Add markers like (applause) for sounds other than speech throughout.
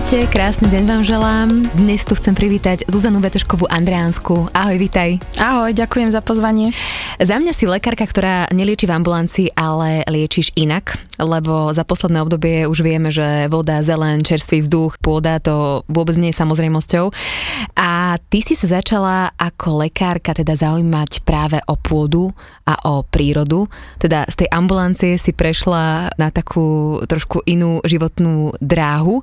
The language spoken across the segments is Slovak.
Ahojte, krásny deň vám želám. Dnes tu chcem privítať Zuzanu Veteškovú Andreánsku. Ahoj, vitaj. Ahoj, ďakujem za pozvanie. Za mňa si lekárka, ktorá nelieči v ambulancii, ale liečiš inak, lebo za posledné obdobie už vieme, že voda, zelen, čerstvý vzduch, pôda, to vôbec nie je samozrejmosťou. A ty si sa začala ako lekárka teda zaujímať práve o pôdu a o prírodu. Teda z tej ambulancie si prešla na takú trošku inú životnú dráhu.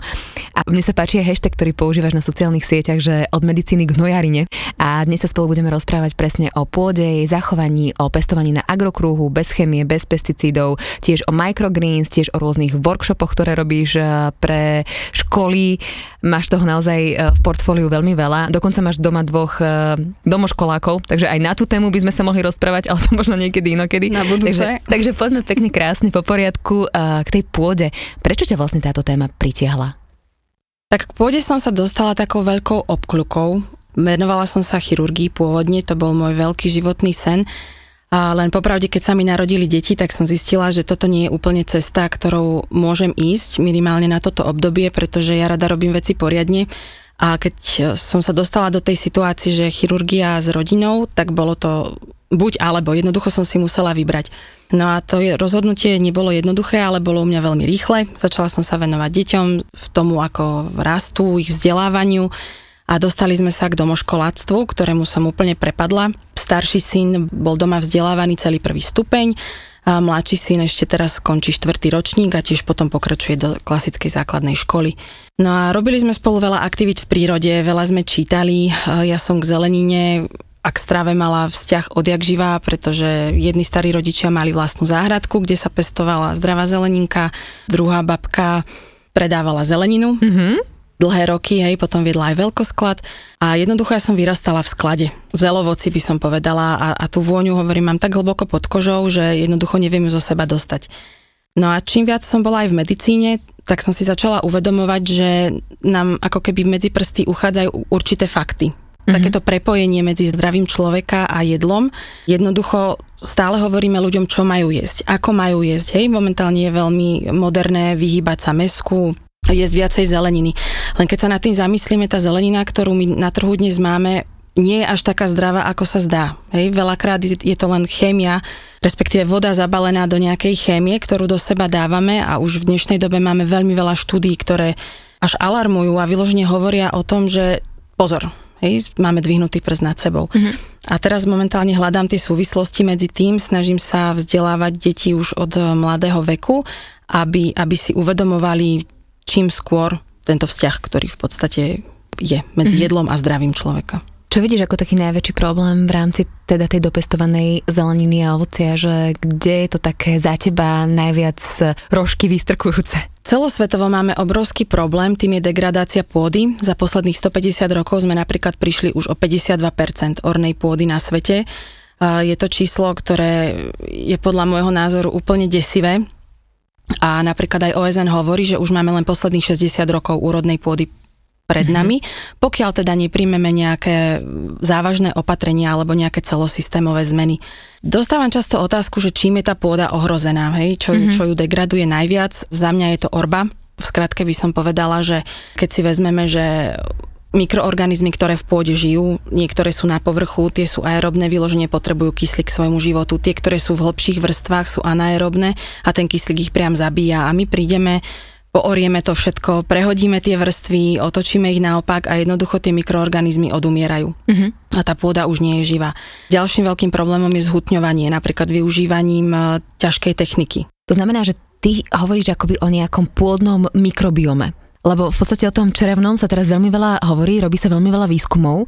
A mne sa páči aj hashtag, ktorý používaš na sociálnych sieťach, že od medicíny k nojarine. A dnes sa spolu budeme rozprávať presne o pôde, jej zachovaní, o pestovaní na agrokruhu, bez chemie, bez pesticídov, tiež o microgreens, tiež o rôznych workshopoch, ktoré robíš eh, pre školy. Máš toho naozaj eh, v portfóliu veľmi veľa. Dokonca máš doma dvoch eh, domoškolákov, takže aj na tú tému by sme sa mohli rozprávať, ale to možno niekedy inokedy. Na budúce. Takže, takže poďme pekne krásne po poriadku k tej pôde. Prečo ťa vlastne táto téma pritiahla? Tak k pôde som sa dostala takou veľkou obkľukou. Venovala som sa chirurgii pôvodne, to bol môj veľký životný sen. A len popravde, keď sa mi narodili deti, tak som zistila, že toto nie je úplne cesta, ktorou môžem ísť minimálne na toto obdobie, pretože ja rada robím veci poriadne. A keď som sa dostala do tej situácii, že chirurgia s rodinou, tak bolo to buď alebo, jednoducho som si musela vybrať. No a to rozhodnutie nebolo jednoduché, ale bolo u mňa veľmi rýchle. Začala som sa venovať deťom v tomu, ako rastú, ich vzdelávaniu a dostali sme sa k domoškoláctvu, ktorému som úplne prepadla. Starší syn bol doma vzdelávaný celý prvý stupeň, a mladší syn ešte teraz skončí štvrtý ročník a tiež potom pokračuje do klasickej základnej školy. No a robili sme spolu veľa aktivít v prírode, veľa sme čítali, ja som k zelenine a k strave mala vzťah odjak živá, pretože jedni starí rodičia mali vlastnú záhradku, kde sa pestovala zdravá zeleninka, druhá babka predávala zeleninu. Mm-hmm dlhé roky, hej, potom viedla aj veľkosklad a jednoducho ja som vyrastala v sklade. V zelovoci by som povedala a, a tú vôňu, hovorím, mám tak hlboko pod kožou, že jednoducho neviem ju zo seba dostať. No a čím viac som bola aj v medicíne, tak som si začala uvedomovať, že nám ako keby medzi prsty uchádzajú určité fakty. Mm-hmm. Takéto prepojenie medzi zdravím človeka a jedlom. Jednoducho stále hovoríme ľuďom, čo majú jesť, ako majú jesť. Hej, momentálne je veľmi moderné vyhýbať sa mesku, jesť viacej zeleniny. Len keď sa nad tým zamyslíme, tá zelenina, ktorú my na trhu dnes máme, nie je až taká zdravá, ako sa zdá. Hej, veľakrát je to len chémia, respektíve voda zabalená do nejakej chémie, ktorú do seba dávame a už v dnešnej dobe máme veľmi veľa štúdí, ktoré až alarmujú a vyložne hovoria o tom, že pozor, hej, máme dvihnutý prst nad sebou. Mm-hmm. A teraz momentálne hľadám tie súvislosti medzi tým, snažím sa vzdelávať deti už od mladého veku, aby, aby si uvedomovali čím skôr tento vzťah, ktorý v podstate je medzi mm-hmm. jedlom a zdravím človeka. Čo vidíš ako taký najväčší problém v rámci teda tej dopestovanej zeleniny a ovocia, že kde je to také za teba najviac rožky vystrkujúce? Celosvetovo máme obrovský problém, tým je degradácia pôdy. Za posledných 150 rokov sme napríklad prišli už o 52% ornej pôdy na svete. Je to číslo, ktoré je podľa môjho názoru úplne desivé a napríklad aj OSN hovorí, že už máme len posledných 60 rokov úrodnej pôdy pred mhm. nami, pokiaľ teda nepríjmeme nejaké závažné opatrenia alebo nejaké celosystémové zmeny. Dostávam často otázku, že čím je tá pôda ohrozená, hej? Čo, mm-hmm. čo ju degraduje najviac. Za mňa je to orba. V skratke by som povedala, že keď si vezmeme, že mikroorganizmy, ktoré v pôde žijú, niektoré sú na povrchu, tie sú aerobné, vyloženie potrebujú kyslík k svojmu životu, tie, ktoré sú v hlbších vrstvách, sú anaerobné a ten kyslík ich priam zabíja a my prídeme poorieme to všetko, prehodíme tie vrstvy, otočíme ich naopak a jednoducho tie mikroorganizmy odumierajú. Uh-huh. A tá pôda už nie je živá. Ďalším veľkým problémom je zhutňovanie, napríklad využívaním e, ťažkej techniky. To znamená, že ty hovoríš akoby o nejakom pôdnom mikrobiome. Lebo v podstate o tom čerevnom sa teraz veľmi veľa hovorí, robí sa veľmi veľa výskumov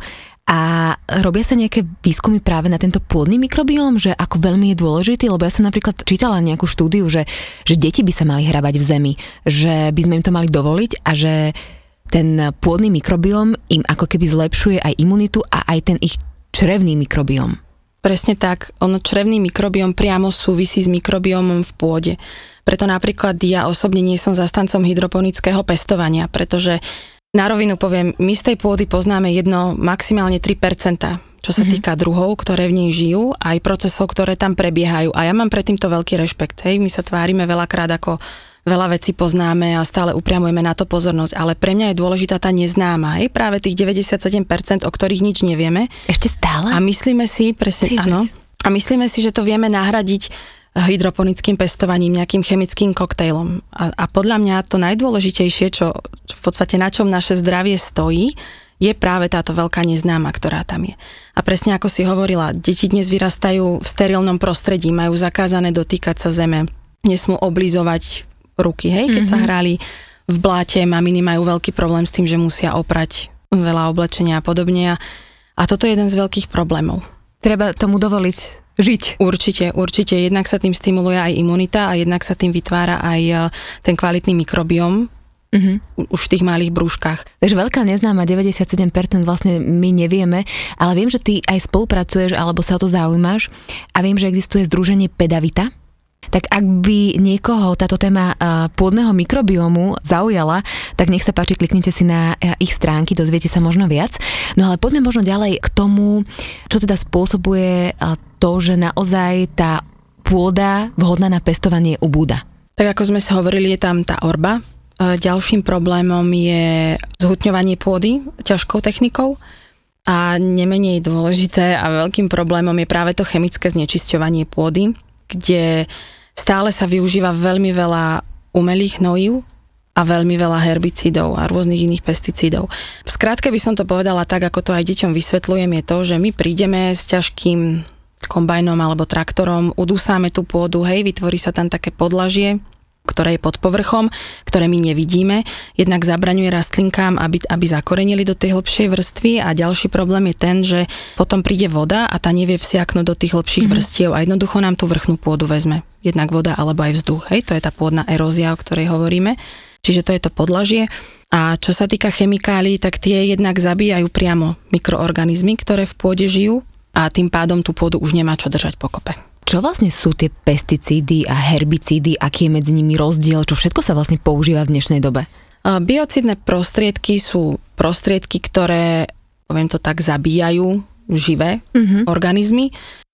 A robia sa nejaké výskumy práve na tento pôdny mikrobióm, že ako veľmi je dôležitý, lebo ja som napríklad čítala nejakú štúdiu, že, že deti by sa mali hrabať v zemi, že by sme im to mali dovoliť a že ten pôdny mikrobióm im ako keby zlepšuje aj imunitu a aj ten ich črevný mikrobióm. Presne tak. Ono črevný mikrobióm priamo súvisí s mikrobiómom v pôde. Preto napríklad ja osobne nie som zastancom hydroponického pestovania, pretože na rovinu poviem, my z tej pôdy poznáme jedno, maximálne 3%, čo sa mm-hmm. týka druhov, ktoré v nej žijú, aj procesov, ktoré tam prebiehajú. A ja mám pred týmto veľký rešpekt. Hej. My sa tvárime veľakrát ako veľa vecí poznáme a stále upriamujeme na to pozornosť, ale pre mňa je dôležitá tá neznáma, hej, práve tých 97%, o ktorých nič nevieme. Ešte stále? A myslíme si, presne, áno, a myslíme si, že to vieme nahradiť hydroponickým pestovaním, nejakým chemickým koktejlom. A, a podľa mňa to najdôležitejšie, čo v podstate na čom naše zdravie stojí, je práve táto veľká neznáma, ktorá tam je. A presne ako si hovorila, deti dnes vyrastajú v sterilnom prostredí, majú zakázané dotýkať sa zeme, nesmú oblizovať ruky, hej, keď mm-hmm. sa mhm. hrali v bláte, maminy majú veľký problém s tým, že musia oprať veľa oblečenia a podobne. A toto je jeden z veľkých problémov. Treba tomu dovoliť žiť. Určite, určite. Jednak sa tým stimuluje aj imunita a jednak sa tým vytvára aj e, ten kvalitný mikrobióm, Uh-huh. Už v tých malých brúškach. Takže veľká neznáma, 97% vlastne my nevieme, ale viem, že ty aj spolupracuješ alebo sa o to zaujímaš a viem, že existuje združenie Pedavita, tak ak by niekoho táto téma pôdneho mikrobiomu zaujala, tak nech sa páči, kliknite si na ich stránky, dozviete sa možno viac. No ale poďme možno ďalej k tomu, čo teda spôsobuje to, že naozaj tá pôda vhodná na pestovanie ubúda. Tak ako sme sa hovorili, je tam tá orba. Ďalším problémom je zhutňovanie pôdy ťažkou technikou. A nemenej dôležité a veľkým problémom je práve to chemické znečisťovanie pôdy, kde stále sa využíva veľmi veľa umelých hnojív a veľmi veľa herbicídov a rôznych iných pesticídov. V skratke by som to povedala tak, ako to aj deťom vysvetľujem, je to, že my prídeme s ťažkým kombajnom alebo traktorom, udúsáme tú pôdu, hej, vytvorí sa tam také podlažie, ktoré je pod povrchom, ktoré my nevidíme. Jednak zabraňuje rastlinkám, aby, aby zakorenili do tej hlbšej vrstvy a ďalší problém je ten, že potom príde voda a tá nevie vsiaknuť do tých hlbších mm-hmm. vrstiev a jednoducho nám tú vrchnú pôdu vezme. Jednak voda alebo aj vzduch. Hej, to je tá pôdna erózia, o ktorej hovoríme. Čiže to je to podlažie. A čo sa týka chemikálií, tak tie jednak zabíjajú priamo mikroorganizmy, ktoré v pôde žijú a tým pádom tú pôdu už nemá čo držať pokope. Čo vlastne sú tie pesticídy a herbicídy, aký je medzi nimi rozdiel, čo všetko sa vlastne používa v dnešnej dobe? Biocidné prostriedky sú prostriedky, ktoré, poviem to tak, zabíjajú živé uh-huh. organizmy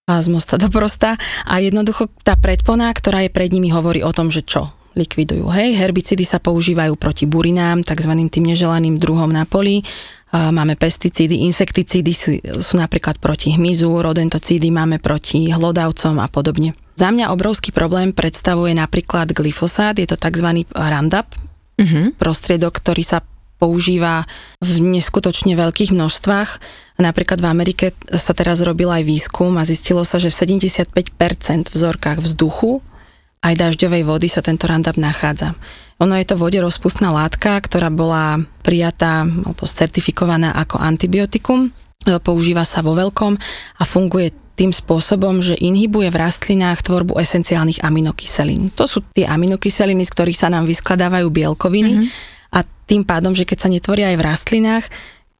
z mosta do prosta a jednoducho tá predpona, ktorá je pred nimi, hovorí o tom, že čo likvidujú. Hej, herbicidy sa používajú proti burinám, tzv. tým neželaným druhom na poli máme pesticídy, insekticídy sú, sú napríklad proti hmyzu, rodentocídy máme proti hlodavcom a podobne. Za mňa obrovský problém predstavuje napríklad glyfosát, je to tzv. Roundup, uh-huh. prostriedok, ktorý sa používa v neskutočne veľkých množstvách. Napríklad v Amerike sa teraz robil aj výskum a zistilo sa, že v 75% vzorkách vzduchu aj dažďovej vody sa tento Roundup nachádza. Ono je to vode rozpustná látka, ktorá bola prijatá alebo certifikovaná ako antibiotikum. Používa sa vo veľkom a funguje tým spôsobom, že inhibuje v rastlinách tvorbu esenciálnych aminokyselín. To sú tie aminokyseliny, z ktorých sa nám vyskladávajú bielkoviny mm-hmm. A tým pádom, že keď sa netvoria aj v rastlinách,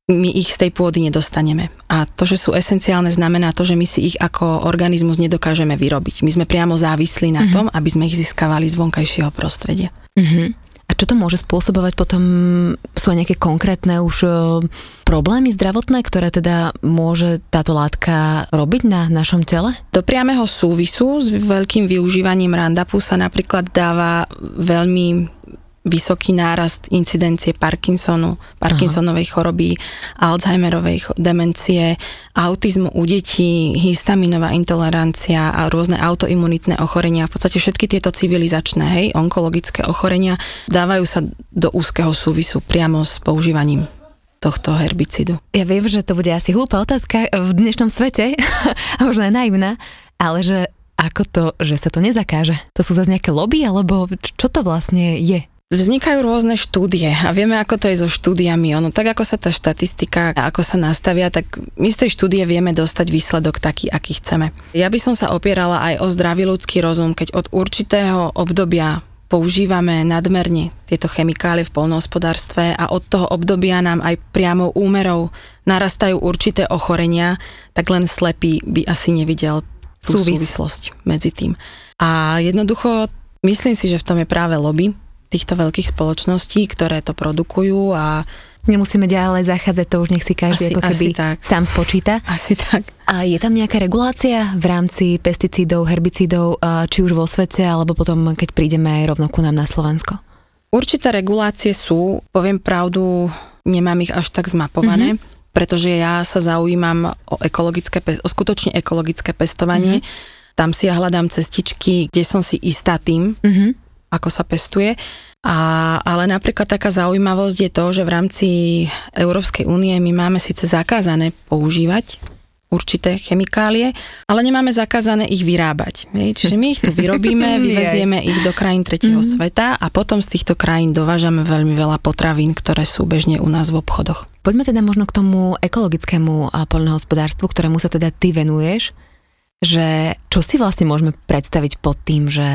my ich z tej pôdy nedostaneme. A to, že sú esenciálne, znamená to, že my si ich ako organizmus nedokážeme vyrobiť. My sme priamo závislí na mm-hmm. tom, aby sme ich získavali z vonkajšieho prostredia. Mm-hmm. A čo to môže spôsobovať potom? Sú aj nejaké konkrétne už problémy zdravotné, ktoré teda môže táto látka robiť na našom tele? Do priameho súvisu s veľkým využívaním randapu sa napríklad dáva veľmi vysoký nárast incidencie Parkinsonu, Parkinsonovej choroby, Alzheimerovej demencie, autizmu u detí, histaminová intolerancia a rôzne autoimunitné ochorenia. V podstate všetky tieto civilizačné, hej, onkologické ochorenia dávajú sa do úzkeho súvisu priamo s používaním tohto herbicidu. Ja viem, že to bude asi hlúpa otázka v dnešnom svete, (laughs) a možno aj naivná, ale že ako to, že sa to nezakáže? To sú zase nejaké lobby, alebo čo to vlastne je? Vznikajú rôzne štúdie a vieme, ako to je so štúdiami. Ono, tak ako sa tá štatistika, ako sa nastavia, tak my z tej štúdie vieme dostať výsledok taký, aký chceme. Ja by som sa opierala aj o zdravý ľudský rozum, keď od určitého obdobia používame nadmerne tieto chemikálie v polnohospodárstve a od toho obdobia nám aj priamo úmerov narastajú určité ochorenia, tak len slepý by asi nevidel tú Súvis. súvislosť medzi tým. A jednoducho myslím si, že v tom je práve lobby týchto veľkých spoločností, ktoré to produkujú a Nemusíme ďalej zachádzať, to už nech si každý asi, ako keby tak. sám spočíta. Asi tak. A je tam nejaká regulácia v rámci pesticídov, herbicídov, či už vo svete, alebo potom, keď prídeme aj rovno ku nám na Slovensko? Určité regulácie sú, poviem pravdu, nemám ich až tak zmapované. Mm-hmm pretože ja sa zaujímam o ekologické, o skutočne ekologické pestovanie. Mm-hmm. Tam si ja hľadám cestičky, kde som si istá tým, mm-hmm. Ako sa pestuje. A, ale napríklad taká zaujímavosť je to, že v rámci Európskej únie my máme síce zakázané používať určité chemikálie, ale nemáme zakázané ich vyrábať. Čiže my ich tu vyrobíme, (laughs) vyvezieme ich do krajín tretieho mm-hmm. sveta a potom z týchto krajín dovážame veľmi veľa potravín, ktoré sú bežne u nás v obchodoch. Poďme teda možno k tomu ekologickému poľnohospodárstvu, ktorému sa teda ty venuješ, že čo si vlastne môžeme predstaviť pod tým, že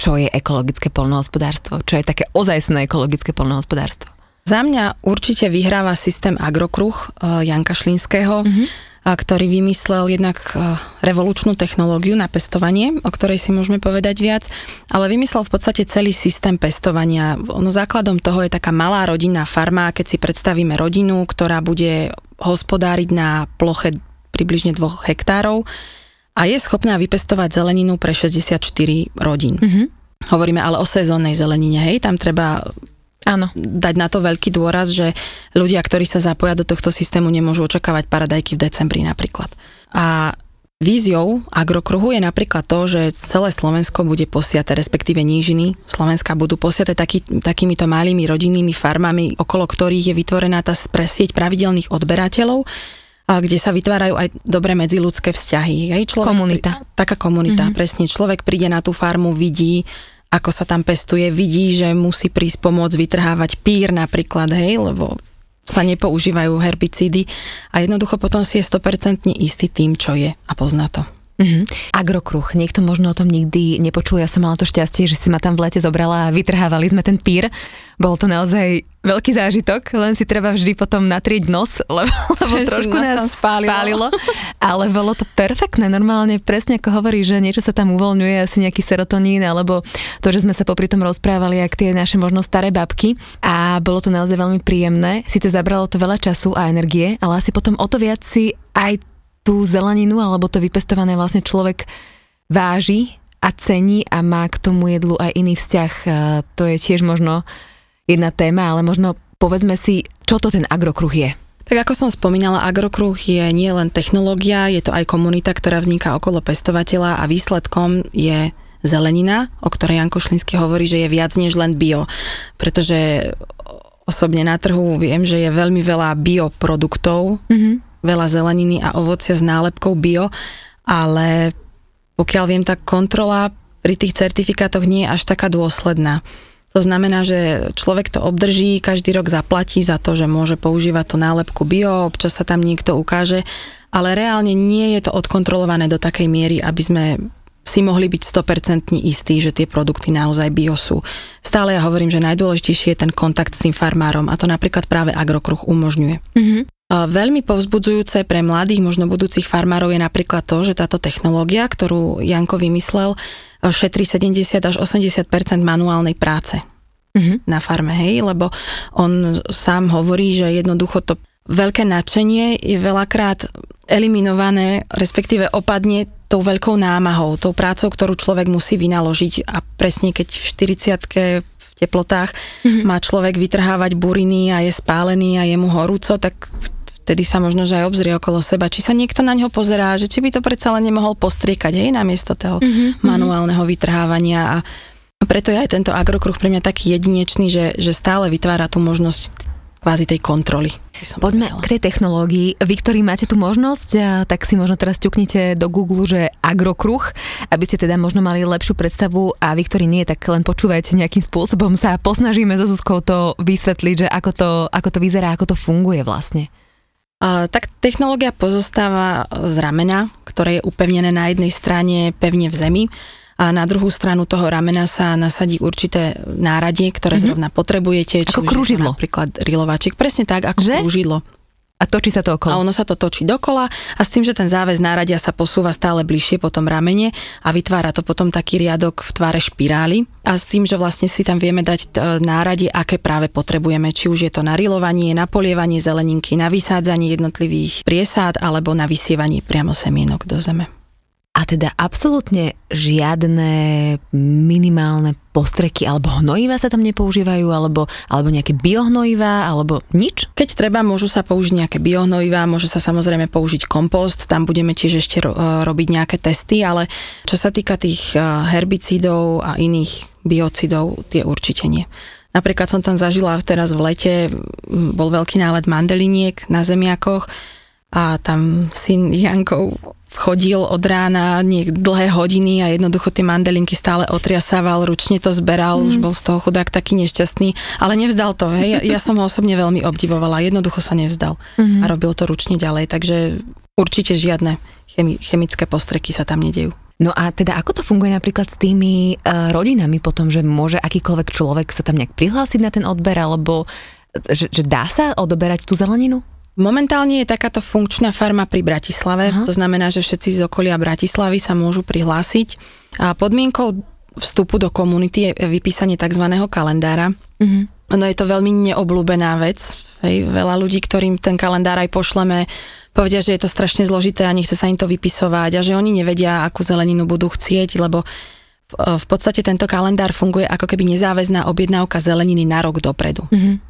čo je ekologické poľnohospodárstvo, čo je také ozajstné ekologické poľnohospodárstvo? Za mňa určite vyhráva systém Agrokruh uh, Janka Šlínského, mm-hmm ktorý vymyslel jednak e, revolučnú technológiu na pestovanie, o ktorej si môžeme povedať viac, ale vymyslel v podstate celý systém pestovania. Ono základom toho je taká malá rodinná farma, keď si predstavíme rodinu, ktorá bude hospodáriť na ploche približne 2 hektárov a je schopná vypestovať zeleninu pre 64 rodín. Mm-hmm. Hovoríme ale o sezónnej zelenine, hej, tam treba Áno. dať na to veľký dôraz, že ľudia, ktorí sa zapoja do tohto systému, nemôžu očakávať paradajky v decembri napríklad. A Víziou agrokruhu je napríklad to, že celé Slovensko bude posiate, respektíve nížiny Slovenska budú posiate taký, takýmito malými rodinnými farmami, okolo ktorých je vytvorená tá sieť pravidelných odberateľov, kde sa vytvárajú aj dobré medziludské vzťahy. Hej, človek, komunita. Taká komunita, mm-hmm. presne. Človek príde na tú farmu, vidí, ako sa tam pestuje, vidí, že musí prísť pomôcť vytrhávať pír napríklad, hej, lebo sa nepoužívajú herbicídy a jednoducho potom si je 100% istý tým, čo je a pozná to. Mm-hmm. Agrokruh, niekto možno o tom nikdy nepočul, ja som mala to šťastie, že si ma tam v lete zobrala a vytrhávali sme ten pír. Bol to naozaj veľký zážitok, len si treba vždy potom natrieť nos, (laughs) lebo, lebo trošku nás, nás spálilo. spálilo. Ale bolo to perfektné, normálne presne ako hovorí, že niečo sa tam uvoľňuje, asi nejaký serotonín, alebo to, že sme sa popri tom rozprávali, ak tie naše možno staré babky a bolo to naozaj veľmi príjemné. Sice zabralo to veľa času a energie, ale asi potom o to viac si aj tú zeleninu alebo to vypestované vlastne človek váži a cení a má k tomu jedlu aj iný vzťah. To je tiež možno jedna téma, ale možno povedzme si, čo to ten agrokruh je. Tak ako som spomínala, agrokruh je nie len technológia, je to aj komunita, ktorá vzniká okolo pestovateľa a výsledkom je zelenina, o ktorej Janko Šlínsky hovorí, že je viac než len bio. Pretože osobne na trhu viem, že je veľmi veľa bioproduktov, mm-hmm veľa zeleniny a ovocia s nálepkou bio, ale pokiaľ viem, tak kontrola pri tých certifikátoch nie je až taká dôsledná. To znamená, že človek to obdrží, každý rok zaplatí za to, že môže používať tú nálepku bio, občas sa tam niekto ukáže, ale reálne nie je to odkontrolované do takej miery, aby sme si mohli byť 100% istí, že tie produkty naozaj bio sú. Stále ja hovorím, že najdôležitejší je ten kontakt s tým farmárom a to napríklad práve Agrokruh umožňuje. Mm-hmm. Veľmi povzbudzujúce pre mladých, možno budúcich farmárov je napríklad to, že táto technológia, ktorú Janko vymyslel, šetrí 70 až 80% manuálnej práce mm-hmm. na farme, hej, lebo on sám hovorí, že jednoducho to veľké nadšenie je veľakrát eliminované, respektíve opadne tou veľkou námahou, tou prácou, ktorú človek musí vynaložiť a presne keď v 40 v teplotách mm-hmm. má človek vytrhávať buriny a je spálený a je mu horúco, tak vtedy sa možno, že aj obzrie okolo seba, či sa niekto na ňo pozerá, že či by to predsa len nemohol postriekať, hej, namiesto toho mm-hmm. manuálneho vytrhávania a preto je aj tento agrokruh pre mňa taký jedinečný, že, že stále vytvára tú možnosť kvázi tej kontroly. Poďme povedala. k tej technológii. Vy, ktorí máte tu možnosť, tak si možno teraz ťuknite do Google, že agrokruh, aby ste teda možno mali lepšiu predstavu a vy, ktorí nie, tak len počúvajte nejakým spôsobom sa posnažíme so Zuzkou to vysvetliť, že ako to, ako to vyzerá, ako to funguje vlastne. Tak technológia pozostáva z ramena, ktoré je upevnené na jednej strane pevne v zemi a na druhú stranu toho ramena sa nasadí určité náradie, ktoré mm-hmm. zrovna potrebujete. Ako krúžidlo. Napríklad rilovačik, presne tak, ako Že? krúžidlo. A točí sa to okolo. A ono sa to točí dokola a s tým, že ten záväz náradia sa posúva stále bližšie po tom ramene a vytvára to potom taký riadok v tvare špirály a s tým, že vlastne si tam vieme dať e, náradie, aké práve potrebujeme, či už je to na rilovanie, na polievanie zeleninky, na vysádzanie jednotlivých priesád alebo na vysievanie priamo semienok do zeme. A teda absolútne žiadne minimálne postreky alebo hnojiva sa tam nepoužívajú, alebo, alebo nejaké biohnojiva, alebo nič? Keď treba, môžu sa použiť nejaké biohnojiva, môže sa samozrejme použiť kompost, tam budeme tiež ešte ro- e, robiť nejaké testy, ale čo sa týka tých e, herbicídov a iných biocidov, tie určite nie. Napríklad som tam zažila teraz v lete, bol veľký nálet mandeliniek na zemiakoch, a tam syn Jankov chodil od rána niek dlhé hodiny a jednoducho tie mandelinky stále otriasával, ručne to zberal, mm. už bol z toho chudák taký nešťastný, ale nevzdal to, hej. Ja, ja som ho osobne veľmi obdivovala, jednoducho sa nevzdal mm. a robil to ručne ďalej, takže určite žiadne chemi- chemické postreky sa tam nedejú. No a teda ako to funguje napríklad s tými uh, rodinami potom, že môže akýkoľvek človek sa tam nejak prihlásiť na ten odber, alebo že, že dá sa odoberať tú zeleninu? Momentálne je takáto funkčná farma pri Bratislave, Aha. to znamená, že všetci z okolia Bratislavy sa môžu prihlásiť a podmienkou vstupu do komunity je vypísanie tzv. kalendára. Uh-huh. No je to veľmi neobľúbená vec. Hej. Veľa ľudí, ktorým ten kalendár aj pošleme, povedia, že je to strašne zložité a nechce sa im to vypisovať a že oni nevedia, akú zeleninu budú chcieť, lebo v, v podstate tento kalendár funguje ako keby nezáväzná objednávka zeleniny na rok dopredu. Uh-huh.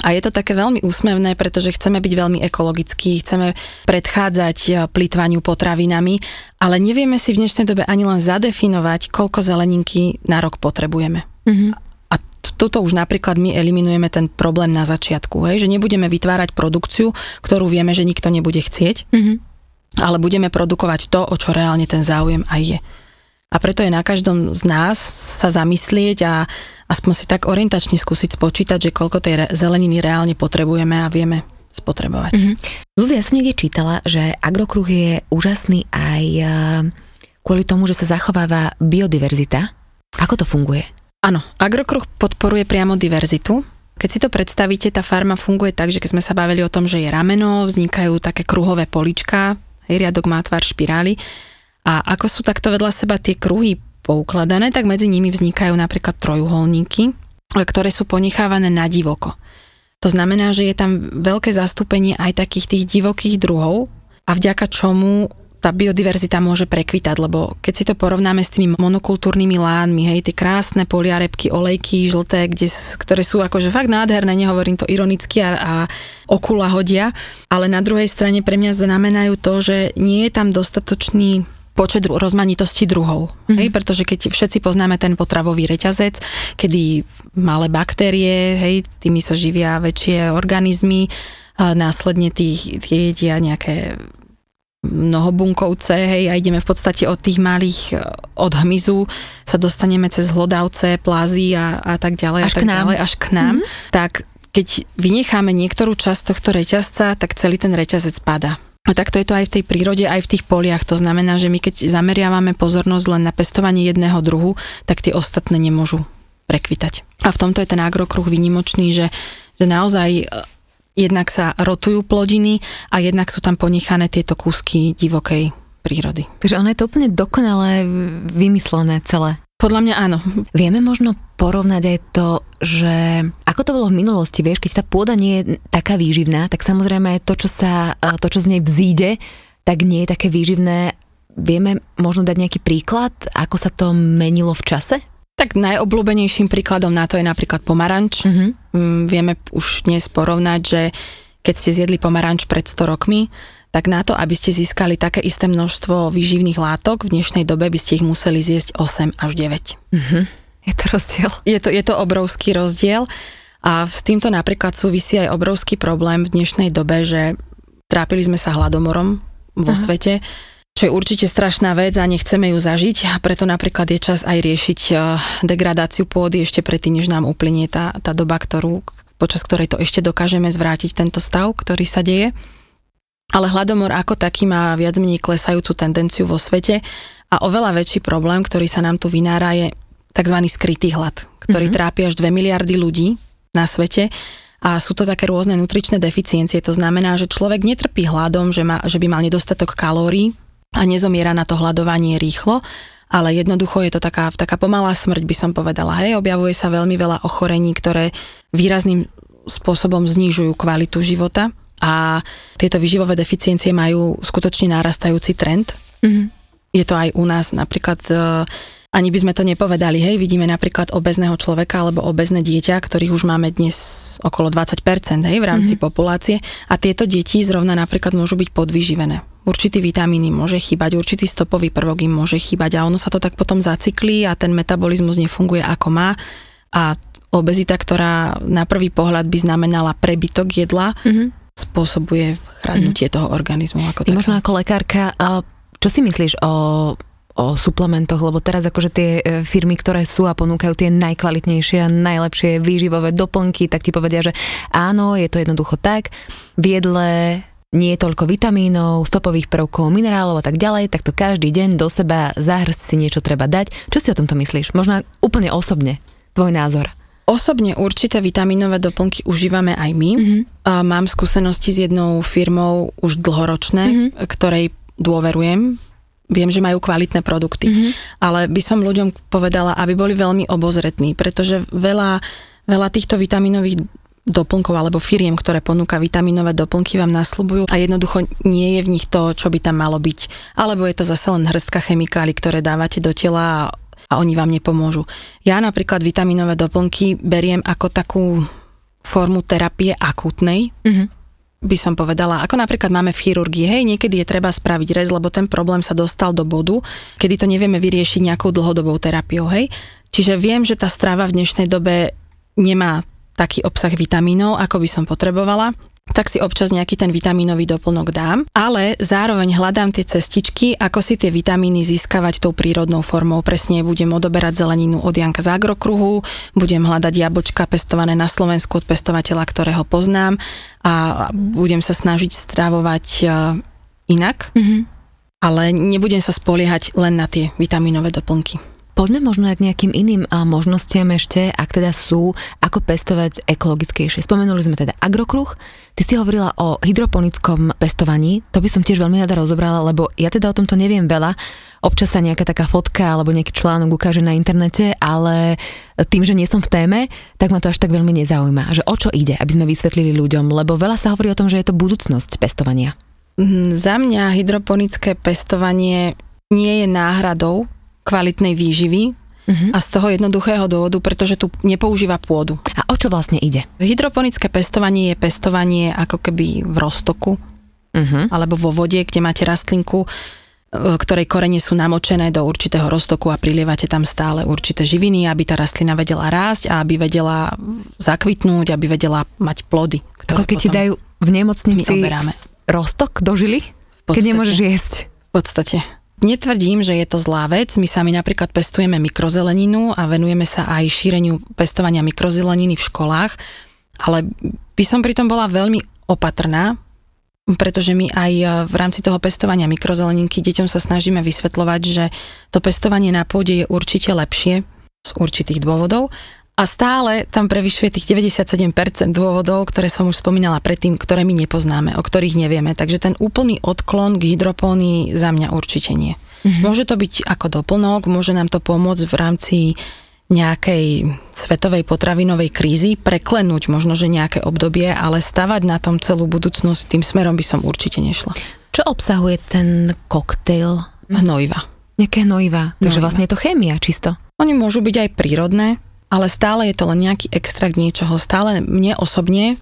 A je to také veľmi úsmevné, pretože chceme byť veľmi ekologickí, chceme predchádzať e, plýtvaniu potravinami, ale nevieme si v dnešnej dobe ani len zadefinovať, koľko zeleninky na rok potrebujeme. Mm-hmm. A toto už napríklad my eliminujeme ten problém na začiatku, hej, že nebudeme vytvárať produkciu, ktorú vieme, že nikto nebude chcieť, mm-hmm. ale budeme produkovať to, o čo reálne ten záujem aj je. A preto je na každom z nás sa zamyslieť a aspoň si tak orientačne skúsiť spočítať, že koľko tej zeleniny reálne potrebujeme a vieme spotrebovať. Mm-hmm. Zuzi, ja som niekde čítala, že agrokruh je úžasný aj eh, kvôli tomu, že sa zachováva biodiverzita. Ako to funguje? Áno, agrokruh podporuje priamo diverzitu. Keď si to predstavíte, tá farma funguje tak, že keď sme sa bavili o tom, že je rameno, vznikajú také kruhové polička, riadok má tvar špirály, a ako sú takto vedľa seba tie kruhy poukladané, tak medzi nimi vznikajú napríklad trojuholníky, ktoré sú ponechávané na divoko. To znamená, že je tam veľké zastúpenie aj takých tých divokých druhov a vďaka čomu tá biodiverzita môže prekvitať, lebo keď si to porovnáme s tými monokultúrnymi lánmi, hej, tie krásne poliarepky, olejky, žlté, kde, ktoré sú akože fakt nádherné, nehovorím to ironicky a, a okula hodia, ale na druhej strane pre mňa znamenajú to, že nie je tam dostatočný počet rozmanitosti druhov. Mm-hmm. Hej, pretože keď všetci poznáme ten potravový reťazec, kedy malé baktérie, hej, tými sa živia väčšie organizmy, a následne tých, tie jedia nejaké mnohobunkovce, hej, a ideme v podstate od tých malých, e, od hmyzu sa dostaneme cez hlodavce, plázy a, a tak ďalej. Až a tak k nám. Ďalej, až k nám. Mm-hmm. Tak keď vynecháme niektorú časť tohto reťazca, tak celý ten reťazec padá. A takto je to aj v tej prírode, aj v tých poliach. To znamená, že my keď zameriavame pozornosť len na pestovanie jedného druhu, tak tie ostatné nemôžu prekvitať. A v tomto je ten agrokruh vynimočný, že, že naozaj e, jednak sa rotujú plodiny a jednak sú tam ponechané tieto kúsky divokej prírody. Takže ono je to úplne dokonale vymyslené celé. Podľa mňa áno. Vieme možno porovnať aj to, že ako to bolo v minulosti, vieš, keď tá pôda nie je taká výživná, tak samozrejme aj to, čo sa, to, čo z nej vzíde, tak nie je také výživné. Vieme možno dať nejaký príklad, ako sa to menilo v čase? Tak najobľúbenejším príkladom na to je napríklad pomaranč. Mm-hmm. Vieme už dnes porovnať, že keď ste zjedli pomaranč pred 100 rokmi, tak na to, aby ste získali také isté množstvo výživných látok, v dnešnej dobe by ste ich museli zjesť 8 až 9. Mm-hmm. Je to rozdiel. Je to, je to obrovský rozdiel. A s týmto napríklad súvisí aj obrovský problém v dnešnej dobe, že trápili sme sa hladomorom vo Aha. svete, čo je určite strašná vec a nechceme ju zažiť. A preto napríklad je čas aj riešiť eh, degradáciu pôdy ešte predtým, než nám uplynie tá, tá doba, ktorú, počas ktorej to ešte dokážeme zvrátiť tento stav, ktorý sa deje. Ale hladomor ako taký má viac menej klesajúcu tendenciu vo svete a oveľa väčší problém, ktorý sa nám tu vynára, je tzv. skrytý hlad, ktorý mm-hmm. trápi až 2 miliardy ľudí na svete a sú to také rôzne nutričné deficiencie. To znamená, že človek netrpí hladom, že, má, že by mal nedostatok kalórií a nezomiera na to hľadovanie rýchlo, ale jednoducho je to taká, taká pomalá smrť, by som povedala. Hej, objavuje sa veľmi veľa ochorení, ktoré výrazným spôsobom znižujú kvalitu života a tieto vyživové deficiencie majú skutočne narastajúci trend. Mm-hmm je to aj u nás napríklad e, ani by sme to nepovedali, hej, vidíme napríklad obezného človeka alebo obezné dieťa, ktorých už máme dnes okolo 20%, hej, v rámci mm-hmm. populácie a tieto deti zrovna napríklad môžu byť podvyživené. Určitý vitamín im môže chýbať, určitý stopový prvok im môže chýbať a ono sa to tak potom zacyklí a ten metabolizmus nefunguje ako má a obezita, ktorá na prvý pohľad by znamenala prebytok jedla, mm-hmm. spôsobuje chradnutie mm-hmm. toho organizmu. Ako Ty možno ako lekárka čo si myslíš o o suplementoch, lebo teraz akože tie e, firmy, ktoré sú a ponúkajú tie najkvalitnejšie a najlepšie výživové doplnky, tak ti povedia, že áno, je to jednoducho tak, v jedle nie je toľko vitamínov, stopových prvkov, minerálov a tak ďalej, tak to každý deň do seba zahrs si niečo treba dať. Čo si o tomto myslíš? Možno úplne osobne, tvoj názor. Osobne určité vitamínové doplnky užívame aj my. Mm-hmm. Mám skúsenosti s jednou firmou už dlhoročné, mm-hmm. ktorej dôverujem, viem, že majú kvalitné produkty, mm-hmm. ale by som ľuďom povedala, aby boli veľmi obozretní, pretože veľa, veľa týchto vitamínových doplnkov alebo firiem, ktoré ponúka vitamínové doplnky vám nasľubujú a jednoducho nie je v nich to, čo by tam malo byť. Alebo je to zase len hrstka chemikálií, ktoré dávate do tela a, a oni vám nepomôžu. Ja napríklad vitamínové doplnky beriem ako takú formu terapie akútnej, mm-hmm by som povedala, ako napríklad máme v chirurgii, hej, niekedy je treba spraviť rez, lebo ten problém sa dostal do bodu, kedy to nevieme vyriešiť nejakou dlhodobou terapiou, hej. Čiže viem, že tá strava v dnešnej dobe nemá taký obsah vitamínov, ako by som potrebovala tak si občas nejaký ten vitamínový doplnok dám, ale zároveň hľadám tie cestičky, ako si tie vitamíny získavať tou prírodnou formou. Presne budem odoberať zeleninu od Janka z Agrokruhu, budem hľadať jablčka pestované na Slovensku od pestovateľa, ktorého poznám a budem sa snažiť stravovať e, inak, mm-hmm. ale nebudem sa spoliehať len na tie vitamínové doplnky. Poďme možno k nejakým iným možnostiam ešte, ak teda sú, ako pestovať ekologickejšie. Spomenuli sme teda agrokruh, ty si hovorila o hydroponickom pestovaní, to by som tiež veľmi rada rozobrala, lebo ja teda o tomto neviem veľa, občas sa nejaká taká fotka alebo nejaký článok ukáže na internete, ale tým, že nie som v téme, tak ma to až tak veľmi nezaujíma, že o čo ide, aby sme vysvetlili ľuďom, lebo veľa sa hovorí o tom, že je to budúcnosť pestovania. Mm, za mňa hydroponické pestovanie nie je náhradou kvalitnej výživy uh-huh. a z toho jednoduchého dôvodu, pretože tu nepoužíva pôdu. A o čo vlastne ide? Hydroponické pestovanie je pestovanie ako keby v roztoku uh-huh. alebo vo vode, kde máte rastlinku, e, ktorej korene sú namočené do určitého roztoku a prilievate tam stále určité živiny, aby tá rastlina vedela rásť a aby vedela zakvitnúť, aby vedela mať plody. Ako keď ti dajú v nemocnici roztok do žily, keď nemôžeš jesť. V podstate. Netvrdím, že je to zlá vec. My sami napríklad pestujeme mikrozeleninu a venujeme sa aj šíreniu pestovania mikrozeleniny v školách, ale by som pritom bola veľmi opatrná, pretože my aj v rámci toho pestovania mikrozeleninky deťom sa snažíme vysvetľovať, že to pestovanie na pôde je určite lepšie z určitých dôvodov a stále tam prevyšuje tých 97% dôvodov, ktoré som už spomínala predtým, ktoré my nepoznáme, o ktorých nevieme. Takže ten úplný odklon k hydropónii za mňa určite nie. Mm-hmm. Môže to byť ako doplnok, môže nám to pomôcť v rámci nejakej svetovej potravinovej krízy, preklenúť možno, že nejaké obdobie, ale stavať na tom celú budúcnosť, tým smerom by som určite nešla. Čo obsahuje ten koktail? Hnojiva. Nejaké hnojiva. Takže hnojiva. vlastne je to chémia čisto. Oni môžu byť aj prírodné, ale stále je to len nejaký extrakt niečoho. Stále mne osobne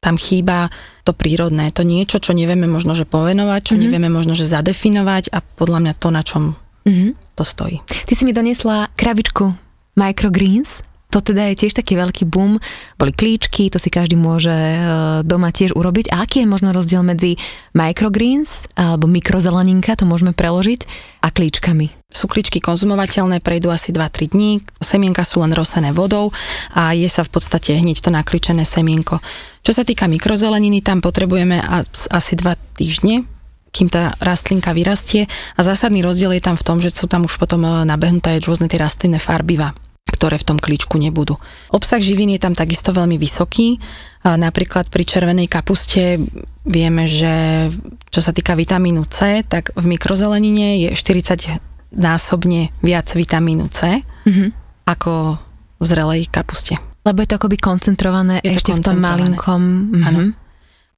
tam chýba to prírodné, to niečo, čo nevieme možno, že povenovať, čo mm-hmm. nevieme možno, že zadefinovať a podľa mňa to, na čom mm-hmm. to stojí. Ty si mi donesla krabičku microgreens, to teda je tiež taký veľký boom. Boli klíčky, to si každý môže e, doma tiež urobiť. A aký je možno rozdiel medzi microgreens alebo mikrozeleninka, to môžeme preložiť, a klíčkami? Sú klíčky konzumovateľné, prejdú asi 2-3 dní, semienka sú len rosené vodou a je sa v podstate hneď to nakličené semienko. Čo sa týka mikrozeleniny, tam potrebujeme asi 2 týždne, kým tá rastlinka vyrastie a zásadný rozdiel je tam v tom, že sú tam už potom e, nabehnuté rôzne tie rastlinné farbiva ktoré v tom klíčku nebudú. Obsah živín je tam takisto veľmi vysoký. Napríklad pri červenej kapuste vieme, že čo sa týka vitamínu C, tak v mikrozelenine je 40 násobne viac vitamínu C mm-hmm. ako v zrelej kapuste. Lebo je to akoby koncentrované je ešte to v tom malinkom... Mm-hmm.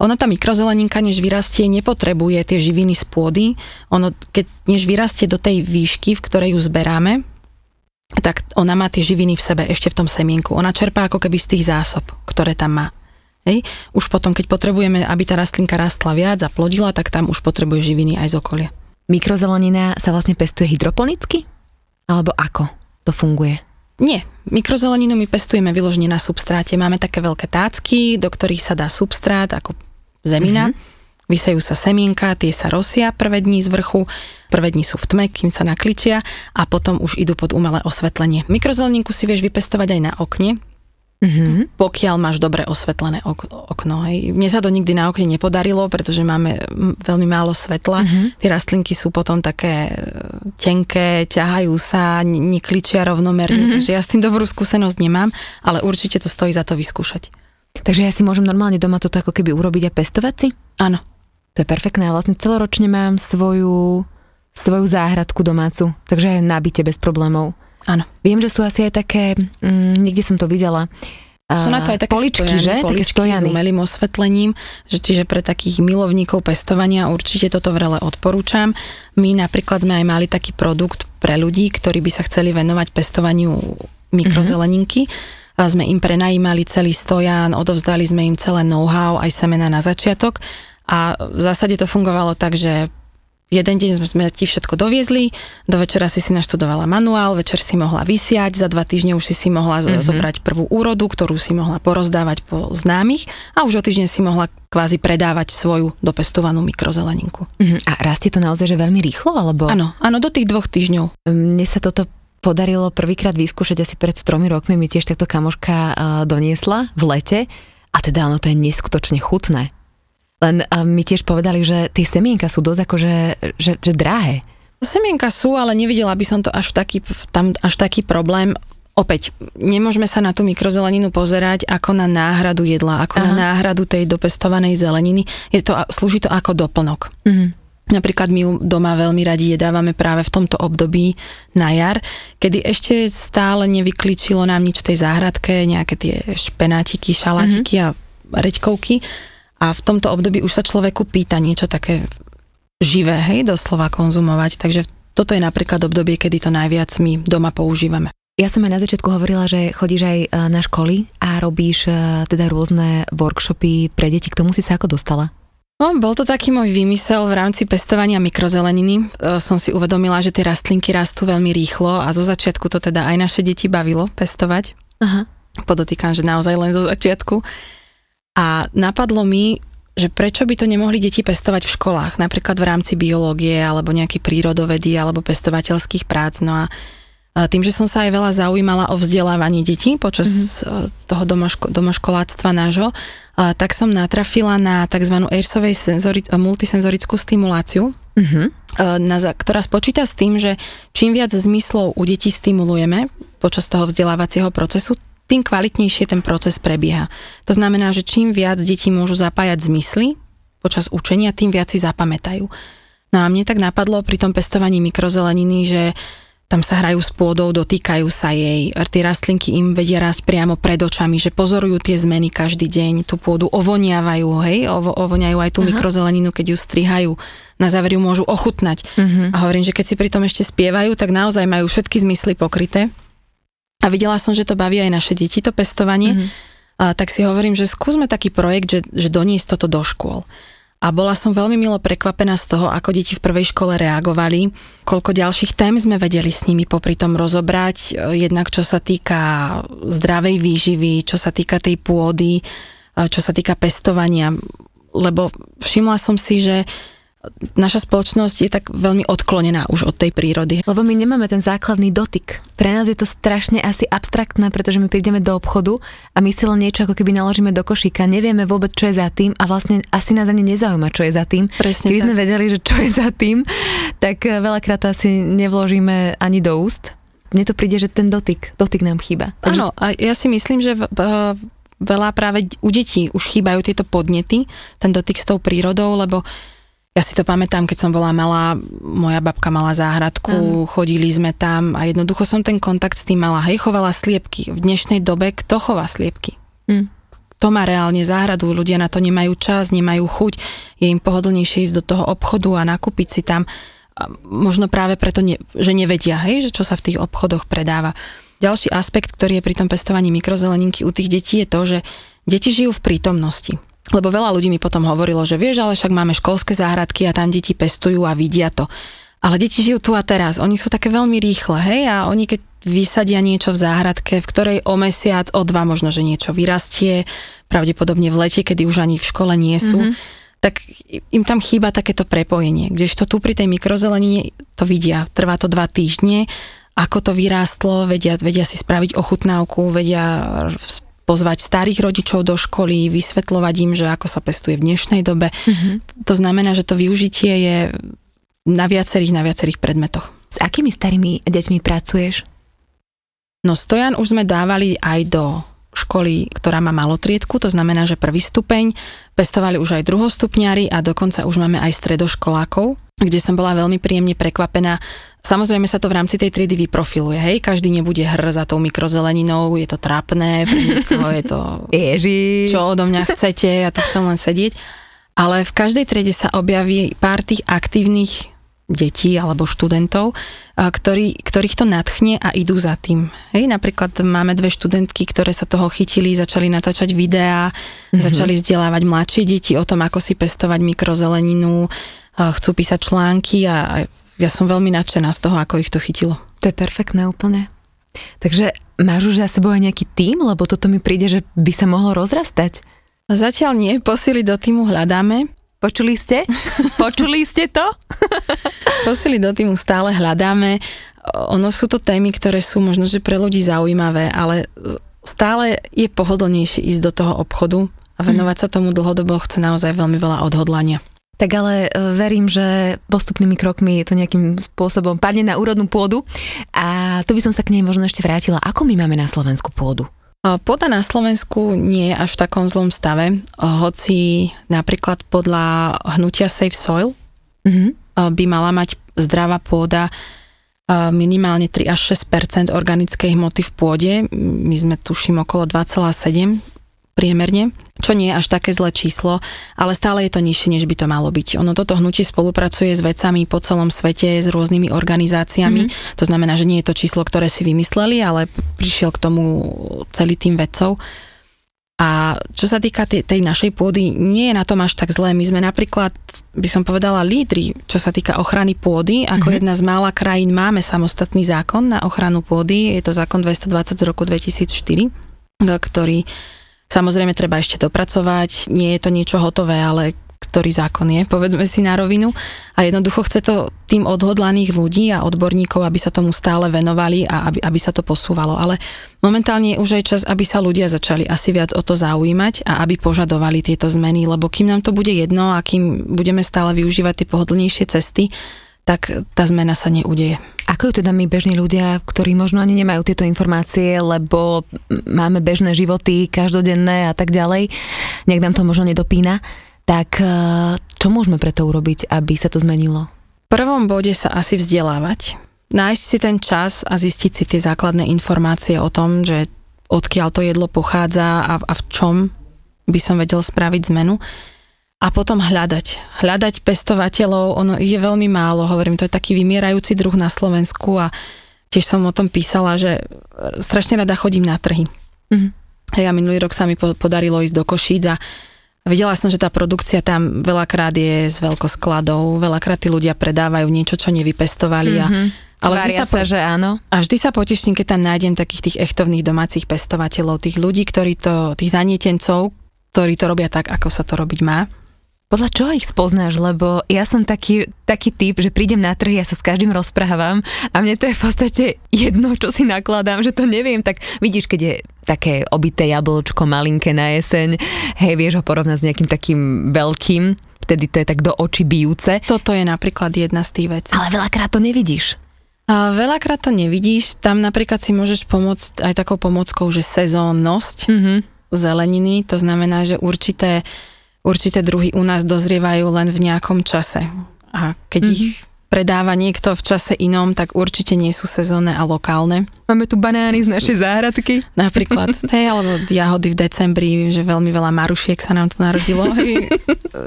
Ono tá mikrozeleninka, než vyrastie, nepotrebuje tie živiny z pôdy. Ono, keď než vyrastie do tej výšky, v ktorej ju zberáme, tak ona má tie živiny v sebe ešte v tom semienku. Ona čerpá ako keby z tých zásob, ktoré tam má. Hej. Už potom, keď potrebujeme, aby tá rastlinka rastla viac a plodila, tak tam už potrebuje živiny aj z okolia. Mikrozelenina sa vlastne pestuje hydroponicky? Alebo ako to funguje? Nie, mikrozeleninu my pestujeme vyložne na substráte. Máme také veľké tácky, do ktorých sa dá substrát ako zemina. Mm-hmm Vysajú sa semienka, tie sa rosia prvé dní z vrchu, prvé dni sú v tme, kým sa nakličia a potom už idú pod umelé osvetlenie. Mikrozeleninku si vieš vypestovať aj na okne, Mm-hmm. Pokiaľ máš dobre osvetlené ok- okno. Hej. Mne sa to nikdy na okne nepodarilo, pretože máme veľmi málo svetla. Mm-hmm. Tie rastlinky sú potom také e, tenké, ťahajú sa, nekličia rovnomerne, mm-hmm. takže ja s tým dobrú skúsenosť nemám, ale určite to stojí za to vyskúšať. Takže ja si môžem normálne doma toto ako keby urobiť a pestovať si? Áno. To je perfektné. A vlastne celoročne mám svoju, svoju záhradku domácu, takže aj nabite bez problémov. Áno. Viem, že sú asi aj také, mm, niekde som to videla, sú na to aj také poličky, stojany, že? Poličky také stojany. s umelým osvetlením, že čiže pre takých milovníkov pestovania určite toto vrele odporúčam. My napríklad sme aj mali taký produkt pre ľudí, ktorí by sa chceli venovať pestovaniu mikrozeleninky. Mm-hmm. A sme im prenajímali celý stojan, odovzdali sme im celé know-how, aj semena na začiatok a v zásade to fungovalo tak, že jeden deň sme ti všetko doviezli, do večera si si naštudovala manuál, večer si mohla vysiať, za dva týždne už si si mohla mm-hmm. zobrať prvú úrodu, ktorú si mohla porozdávať po známych a už o týždeň si mohla kvázi predávať svoju dopestovanú mikrozeleninku. Mm-hmm. A rastie to naozaj že veľmi rýchlo? Alebo... Áno, áno, do tých dvoch týždňov. Mne sa toto podarilo prvýkrát vyskúšať asi pred tromi rokmi, mi tiež takto kamoška uh, doniesla v lete a teda ono to je neskutočne chutné. Len a mi tiež povedali, že tie semienka sú dosť akože, že, že drahé. Semienka sú, ale nevidela by som to až taký, tam až taký problém. Opäť, nemôžeme sa na tú mikrozeleninu pozerať ako na náhradu jedla, ako Aha. na náhradu tej dopestovanej zeleniny. Je to, slúži to ako doplnok. Mhm. Napríklad my ju doma veľmi radi jedávame práve v tomto období na jar, kedy ešte stále nevykličilo nám nič v tej záhradke, nejaké tie špenátiky, šalátiky mm-hmm. a reďkovky a v tomto období už sa človeku pýta niečo také živé, hej, doslova konzumovať. Takže toto je napríklad obdobie, kedy to najviac my doma používame. Ja som aj na začiatku hovorila, že chodíš aj e, na školy a robíš e, teda rôzne workshopy pre deti. K tomu si sa ako dostala? No, bol to taký môj výmysel v rámci pestovania mikrozeleniny. E, som si uvedomila, že tie rastlinky rastú veľmi rýchlo a zo začiatku to teda aj naše deti bavilo pestovať. Aha. Podotýkam, že naozaj len zo začiatku. A napadlo mi, že prečo by to nemohli deti pestovať v školách, napríklad v rámci biológie alebo nejaké prírodovedy alebo pestovateľských prác. No a tým, že som sa aj veľa zaujímala o vzdelávanie detí počas mm-hmm. toho domoško- domoškoláctva nášho, tak som natrafila na tzv. Airsovej senzori- multisenzorickú stimuláciu, mm-hmm. na, ktorá spočíta s tým, že čím viac zmyslov u detí stimulujeme počas toho vzdelávacieho procesu, tým kvalitnejšie ten proces prebieha. To znamená, že čím viac detí môžu zapájať zmysly počas učenia, tým viac si zapamätajú. No a mne tak napadlo pri tom pestovaní mikrozeleniny, že tam sa hrajú s pôdou, dotýkajú sa jej, tie rastlinky im vedia raz priamo pred očami, že pozorujú tie zmeny každý deň, tú pôdu ovoniavajú, hej, ovo, ovoniajú aj tú Aha. mikrozeleninu, keď ju strihajú, na záver ju môžu ochutnať. Uh-huh. A hovorím, že keď si pri tom ešte spievajú, tak naozaj majú všetky zmysly pokryté. A videla som, že to baví aj naše deti, to pestovanie. Mm-hmm. A tak si hovorím, že skúsme taký projekt, že, že doniesť toto do škôl. a bola som veľmi milo prekvapená z toho, ako deti v prvej škole reagovali, koľko ďalších tém sme vedeli s nimi popri tom rozobrať, jednak čo sa týka zdravej výživy, čo sa týka tej pôdy, čo sa týka pestovania, lebo všimla som si, že naša spoločnosť je tak veľmi odklonená už od tej prírody. Lebo my nemáme ten základný dotyk. Pre nás je to strašne asi abstraktné, pretože my prídeme do obchodu a my si len niečo ako keby naložíme do košíka, nevieme vôbec, čo je za tým a vlastne asi nás ani nezaujíma, čo je za tým. Presne Keby tak. sme vedeli, že čo je za tým, tak eh, veľakrát to asi nevložíme ani do úst. Mne to príde, že ten dotyk, dotyk nám chýba. Áno, a ja si myslím, že v, v, veľa práve u detí už chýbajú tieto podnety, ten dotyk s tou prírodou, lebo ja si to pamätám, keď som bola malá, moja babka mala záhradku, ano. chodili sme tam a jednoducho som ten kontakt s tým mala. Hej, chovala sliepky. V dnešnej dobe kto chová sliepky? Hm. To má reálne záhradu, ľudia na to nemajú čas, nemajú chuť, je im pohodlnejšie ísť do toho obchodu a nakúpiť si tam. A možno práve preto, ne, že nevedia, hej, že čo sa v tých obchodoch predáva. Ďalší aspekt, ktorý je pri tom pestovaní mikrozeleninky u tých detí je to, že deti žijú v prítomnosti. Lebo veľa ľudí mi potom hovorilo, že vieš, ale však máme školské záhradky a tam deti pestujú a vidia to. Ale deti žijú tu a teraz, oni sú také veľmi rýchle, hej, a oni keď vysadia niečo v záhradke, v ktorej o mesiac, o dva možno, že niečo vyrastie, pravdepodobne v lete, kedy už ani v škole nie sú, mm-hmm. tak im tam chýba takéto prepojenie. Kdežto tu pri tej mikrozelenine to vidia, trvá to dva týždne, ako to vyrástlo, vedia, vedia si spraviť ochutnávku, vedia pozvať starých rodičov do školy, vysvetľovať im, že ako sa pestuje v dnešnej dobe. Mm-hmm. To znamená, že to využitie je na viacerých, na viacerých predmetoch. S akými starými deťmi pracuješ? No stojan už sme dávali aj do školy, ktorá má malotriedku, to znamená, že prvý stupeň, pestovali už aj druhostupňári a dokonca už máme aj stredoškolákov, kde som bola veľmi príjemne prekvapená Samozrejme sa to v rámci tej triedy vyprofiluje, hej, každý nebude hr za tou mikrozeleninou, je to trápne, je to... Ježi. Čo odo mňa chcete, ja to chcem len sedieť. Ale v každej triede sa objaví pár tých aktívnych detí alebo študentov, ktorý, ktorých to nadchne a idú za tým. Hej, napríklad máme dve študentky, ktoré sa toho chytili, začali natáčať videá, mm-hmm. začali vzdelávať mladšie deti o tom, ako si pestovať mikrozeleninu, chcú písať články a ja som veľmi nadšená z toho, ako ich to chytilo. To je perfektné úplne. Takže máš už za sebou aj nejaký tým, lebo toto mi príde, že by sa mohlo rozrastať. Zatiaľ nie, posily do týmu hľadáme. Počuli ste? (laughs) Počuli ste to? (laughs) posily do týmu stále hľadáme. Ono sú to témy, ktoré sú možno, že pre ľudí zaujímavé, ale stále je pohodlnejšie ísť do toho obchodu a venovať sa tomu dlhodobo chce naozaj veľmi veľa odhodlania. Tak ale e, verím, že postupnými krokmi to nejakým spôsobom padne na úrodnú pôdu a tu by som sa k nej možno ešte vrátila. Ako my máme na Slovensku pôdu? Pôda na Slovensku nie je až v takom zlom stave, hoci napríklad podľa hnutia Safe Soil mm-hmm. by mala mať zdravá pôda minimálne 3 až 6% organickej hmoty v pôde. My sme tuším okolo 2,7 priemerne, čo nie je až také zlé číslo, ale stále je to nižšie, než by to malo byť. Ono toto hnutie spolupracuje s vecami po celom svete, s rôznymi organizáciami, mm-hmm. to znamená, že nie je to číslo, ktoré si vymysleli, ale prišiel k tomu celý tým vedcov. A čo sa týka tej, tej našej pôdy, nie je na tom až tak zlé. My sme napríklad, by som povedala, lídri, čo sa týka ochrany pôdy. Ako mm-hmm. jedna z mála krajín máme samostatný zákon na ochranu pôdy. Je to zákon 220 z roku 2004, ktorý Samozrejme, treba ešte dopracovať, nie je to niečo hotové, ale ktorý zákon je, povedzme si na rovinu. A jednoducho chce to tým odhodlaných ľudí a odborníkov, aby sa tomu stále venovali a aby, aby sa to posúvalo. Ale momentálne je už aj čas, aby sa ľudia začali asi viac o to zaujímať a aby požadovali tieto zmeny, lebo kým nám to bude jedno a kým budeme stále využívať tie pohodlnejšie cesty, tak tá zmena sa neudeje. Ako ju teda my bežní ľudia, ktorí možno ani nemajú tieto informácie, lebo máme bežné životy, každodenné a tak ďalej, nech nám to možno nedopína, tak e, čo môžeme preto urobiť, aby sa to zmenilo? V prvom bode sa asi vzdelávať. Nájsť si ten čas a zistiť si tie základné informácie o tom, že odkiaľ to jedlo pochádza a, a v čom by som vedel spraviť zmenu a potom hľadať. Hľadať pestovateľov, ono ich je veľmi málo, hovorím, to je taký vymierajúci druh na Slovensku a tiež som o tom písala, že strašne rada chodím na trhy. Mm-hmm. Ja minulý rok sa mi podarilo ísť do Košíc a Videla som, že tá produkcia tam veľakrát je z veľkoskladov, veľakrát tí ľudia predávajú niečo, čo nevypestovali mm-hmm. a ale Varia sa, po... sa, že áno. A vždy sa poteším, keď tam nájdem takých tých echtovných domácich pestovateľov, tých ľudí, ktorí to, tých zanietencov, ktorí to robia tak, ako sa to robiť má. Podľa čoho ich spoznáš? Lebo ja som taký, taký typ, že prídem na trhy, ja sa s každým rozprávam a mne to je v podstate jedno, čo si nakladám, že to neviem. Tak vidíš, keď je také obité jablčko malinké na jeseň, hej, vieš ho porovnať s nejakým takým veľkým, vtedy to je tak do očí bijúce. Toto je napríklad jedna z tých vecí. Ale veľakrát to nevidíš. A veľakrát to nevidíš, tam napríklad si môžeš pomôcť aj takou pomockou, že sezónnosť mm-hmm. zeleniny, to znamená, že určité, určité druhy u nás dozrievajú len v nejakom čase. A keď mm-hmm. ich predáva niekto v čase inom, tak určite nie sú sezónne a lokálne. Máme tu banány z našej záhradky. Napríklad, (laughs) hej, alebo jahody v decembri, že veľmi veľa marušiek sa nám tu narodilo. Hej,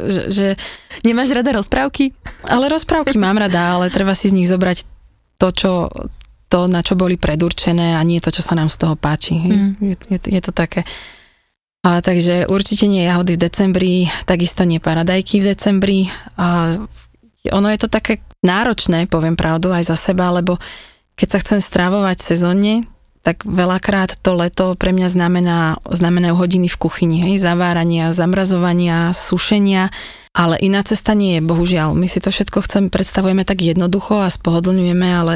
že, že... Nemáš rada rozprávky? Ale rozprávky mám rada, ale treba si z nich zobrať to, čo, to, na čo boli predurčené a nie to, čo sa nám z toho páči. Mm. Je, je, je to také. A, takže určite nie jahody v decembri, takisto nie paradajky v decembri. A ono je to také náročné, poviem pravdu, aj za seba, lebo keď sa chcem stravovať sezónne, tak veľakrát to leto pre mňa znamená, znamenajú hodiny v kuchyni, hej, zavárania, zamrazovania, sušenia, ale iná cesta nie je, bohužiaľ. My si to všetko chcem, predstavujeme tak jednoducho a spohodlňujeme, ale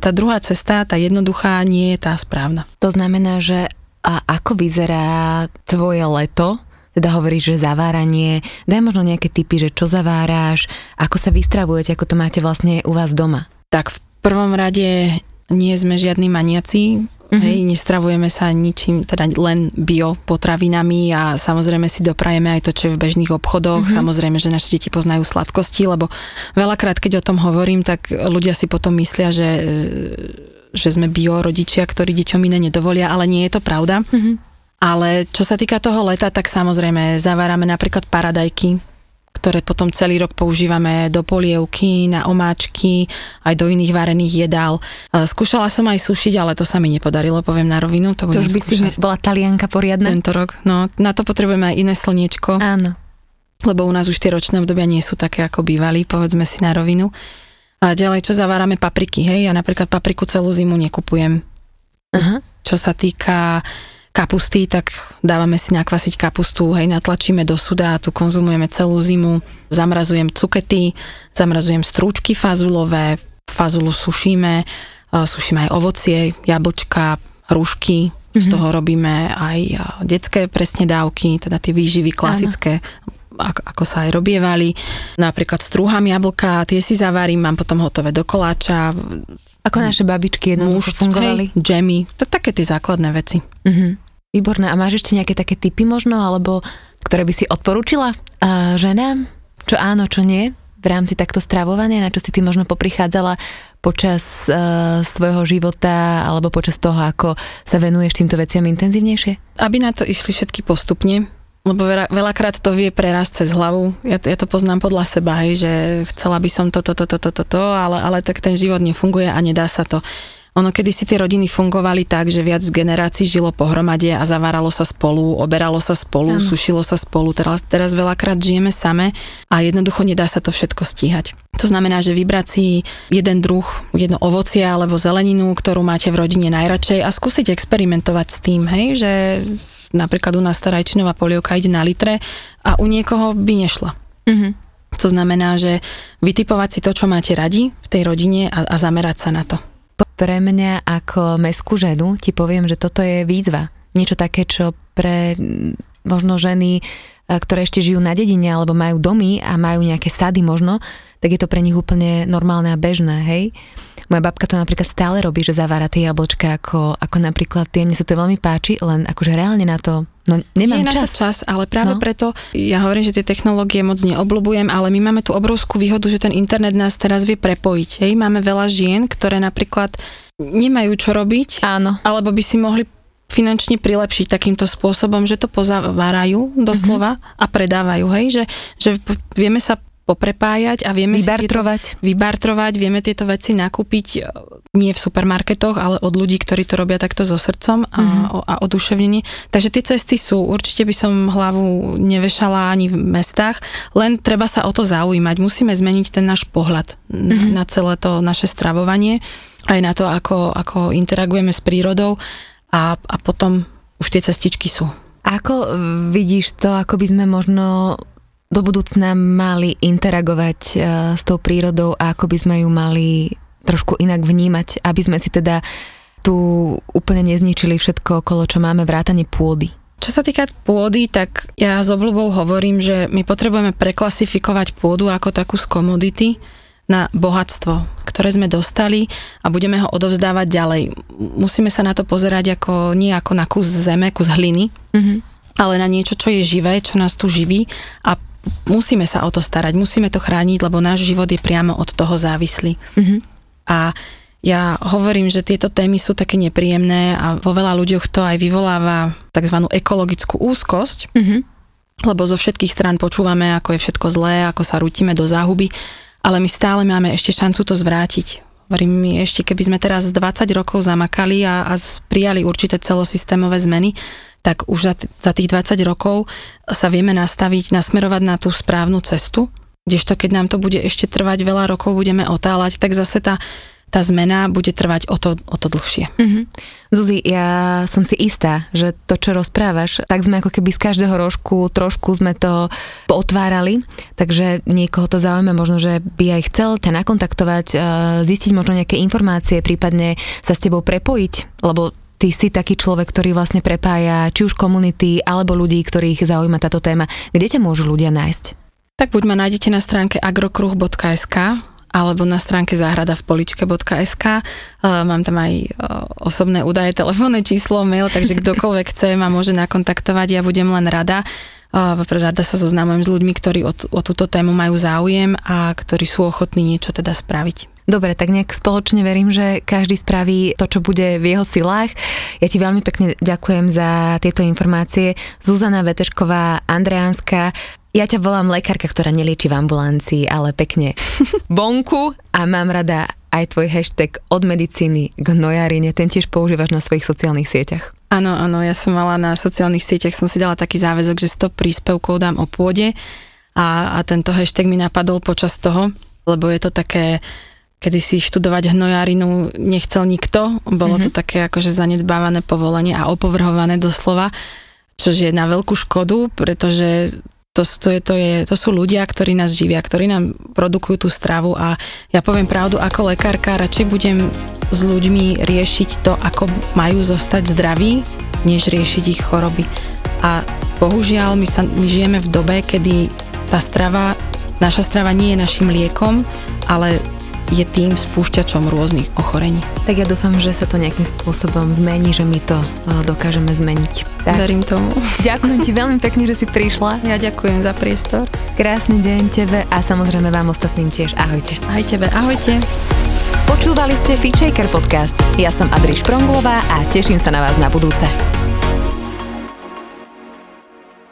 tá druhá cesta, tá jednoduchá, nie je tá správna. To znamená, že a ako vyzerá tvoje leto? Teda hovoríš, že zaváranie, daj možno nejaké typy, že čo zaváráš, ako sa vystravujete, ako to máte vlastne u vás doma? Tak v prvom rade nie sme žiadni maniaci, Mm-hmm. Hej, nestravujeme sa ničím, teda len bio potravinami a samozrejme si doprajeme aj to, čo je v bežných obchodoch. Mm-hmm. Samozrejme, že naše deti poznajú sladkosti, lebo veľakrát, keď o tom hovorím, tak ľudia si potom myslia, že, že sme bio rodičia, ktorí deťom iné nedovolia, ale nie je to pravda. Mm-hmm. Ale čo sa týka toho leta, tak samozrejme zavárame napríklad paradajky, ktoré potom celý rok používame do polievky, na omáčky, aj do iných varených jedál. Skúšala som aj sušiť, ale to sa mi nepodarilo, poviem na rovinu. To, to už by skúšať. si bola talianka poriadna? Tento rok, no. Na to potrebujeme aj iné slniečko. Áno. Lebo u nás už tie ročné obdobia nie sú také, ako bývali, povedzme si na rovinu. A ďalej, čo zavárame papriky, hej? Ja napríklad papriku celú zimu nekupujem. Aha. Čo sa týka kapusty, tak dávame si nakvasiť kapustu, hej, natlačíme do suda a tu konzumujeme celú zimu. Zamrazujem cukety, zamrazujem strúčky fazulové, fazulu sušíme, sušíme aj ovocie, jablčka, hrušky, mm-hmm. z mhm. toho robíme aj detské presne dávky, teda tie výživy klasické, ako, ako sa aj robievali. Napríklad strúham jablka, tie si zavarím, mám potom hotové do koláča. Ako naše babičky jednoducho fungovali? Hej, džemy, to také tie základné veci. Mm-hmm. Výborné. A máš ešte nejaké také typy možno, alebo ktoré by si odporúčila uh, ženám? Čo áno, čo nie? V rámci takto stravovania, na čo si ty možno poprichádzala počas uh, svojho života alebo počas toho, ako sa venuješ týmto veciam intenzívnejšie? Aby na to išli všetky postupne, lebo veľa, veľakrát to vie prerásť cez hlavu. Ja, ja to poznám podľa seba, hej, že chcela by som toto, toto, toto, toto, to, ale, ale tak ten život nefunguje a nedá sa to. Ono, kedy si tie rodiny fungovali tak, že viac generácií žilo pohromade a zaváralo sa spolu, oberalo sa spolu, ano. sušilo sa spolu. Teraz, teraz veľakrát žijeme same a jednoducho nedá sa to všetko stíhať. To znamená, že vybrať si jeden druh, jedno ovocie alebo zeleninu, ktorú máte v rodine najradšej a skúsiť experimentovať s tým, hej, že napríklad u nás starajčinová polievka ide na litre a u niekoho by nešla. Mm-hmm. To znamená, že vytipovať si to, čo máte radi v tej rodine a, a zamerať sa na to. Pre mňa ako meskú ženu ti poviem, že toto je výzva. Niečo také, čo pre možno ženy, ktoré ešte žijú na dedine alebo majú domy a majú nejaké sady možno, tak je to pre nich úplne normálne a bežné, hej. Moja babka to napríklad stále robí, že zavára tie jablčka ako, ako napríklad tie, mne sa to veľmi páči, len akože reálne na to No nemám Nie čas. na to čas, ale práve no. preto ja hovorím, že tie technológie moc neobľúbujem, ale my máme tú obrovskú výhodu, že ten internet nás teraz vie prepojiť. Hej? Máme veľa žien, ktoré napríklad nemajú čo robiť, Áno. alebo by si mohli finančne prilepšiť takýmto spôsobom, že to pozavárajú doslova mm-hmm. a predávajú, hej, že, že vieme sa poprepájať a vieme vybartrovať. Si tieto, vybartrovať, vieme tieto veci nakúpiť e, nie v supermarketoch, ale od ľudí, ktorí to robia takto so srdcom a, mm-hmm. a oduševnenie. Takže tie cesty sú. Určite by som hlavu nevešala ani v mestách, len treba sa o to zaujímať. Musíme zmeniť ten náš pohľad mm-hmm. na celé to naše stravovanie, aj na to, ako, ako interagujeme s prírodou a, a potom už tie cestičky sú. Ako vidíš to, ako by sme možno do budúcna mali interagovať uh, s tou prírodou a ako by sme ju mali trošku inak vnímať, aby sme si teda tu úplne nezničili všetko okolo, čo máme vrátane pôdy. Čo sa týka pôdy, tak ja s obľubou hovorím, že my potrebujeme preklasifikovať pôdu ako takú z komodity na bohatstvo, ktoré sme dostali a budeme ho odovzdávať ďalej. Musíme sa na to pozerať ako, nie ako na kus zeme, kus hliny, mm-hmm. ale na niečo, čo je živé, čo nás tu živí a musíme sa o to starať, musíme to chrániť, lebo náš život je priamo od toho závislý. Mm-hmm. A ja hovorím, že tieto témy sú také nepríjemné a vo veľa ľuďoch to aj vyvoláva tzv. ekologickú úzkosť, mm-hmm. lebo zo všetkých strán počúvame, ako je všetko zlé, ako sa rútime do záhuby, ale my stále máme ešte šancu to zvrátiť. Hovorím mi, ešte keby sme teraz 20 rokov zamakali a, a prijali určité celosystémové zmeny, tak už za, t- za tých 20 rokov sa vieme nastaviť, nasmerovať na tú správnu cestu, kdežto keď nám to bude ešte trvať veľa rokov, budeme otáľať, tak zase tá tá zmena bude trvať o to, o to dlhšie. Mm-hmm. Zuzi, ja som si istá, že to, čo rozprávaš, tak sme ako keby z každého rožku trošku sme to otvárali, takže niekoho to zaujíma, možno, že by aj chcel ťa nakontaktovať, e, zistiť možno nejaké informácie, prípadne sa s tebou prepojiť, lebo ty si taký človek, ktorý vlastne prepája či už komunity, alebo ľudí, ktorých zaujíma táto téma. Kde ťa môžu ľudia nájsť? Tak buď ma nájdete na stránke agrokruh.sk alebo na stránke záhrada v poličke.sk. Mám tam aj osobné údaje, telefónne číslo, mail, takže kdokoľvek chce ma môže nakontaktovať, ja budem len rada. Rada sa zoznamujem s ľuďmi, ktorí o, o túto tému majú záujem a ktorí sú ochotní niečo teda spraviť. Dobre, tak nejak spoločne verím, že každý spraví to, čo bude v jeho silách. Ja ti veľmi pekne ďakujem za tieto informácie. Zuzana Vetešková, Andreánska, ja ťa volám lekárka, ktorá nelieči v ambulancii, ale pekne (laughs) bonku a mám rada aj tvoj hashtag od medicíny k gnojárine, ten tiež používaš na svojich sociálnych sieťach. Áno, áno, ja som mala na sociálnych sieťach, som si dala taký záväzok, že 100 príspevkov dám o pôde a, a tento hashtag mi napadol počas toho, lebo je to také kedy si študovať hnojárinu nechcel nikto, bolo mm-hmm. to také akože zanedbávané povolenie a opovrhované doslova, čo je na veľkú škodu, pretože to, to, je, to, je, to sú ľudia, ktorí nás živia, ktorí nám produkujú tú stravu a ja poviem pravdu, ako lekárka radšej budem s ľuďmi riešiť to, ako majú zostať zdraví, než riešiť ich choroby. A bohužiaľ my, sa, my žijeme v dobe, kedy tá strava, naša strava nie je našim liekom, ale je tým spúšťačom rôznych ochorení. Tak ja dúfam, že sa to nejakým spôsobom zmení, že my to dokážeme zmeniť. Tak. Verím tomu. (laughs) Ďakujem ti veľmi pekne, že si prišla. Ja ďakujem za priestor. Krásny deň tebe a samozrejme vám ostatným tiež. Ahojte. Aj tebe, ahojte. Počúvali ste Fitchaker podcast. Ja som Adri Špronglová a teším sa na vás na budúce.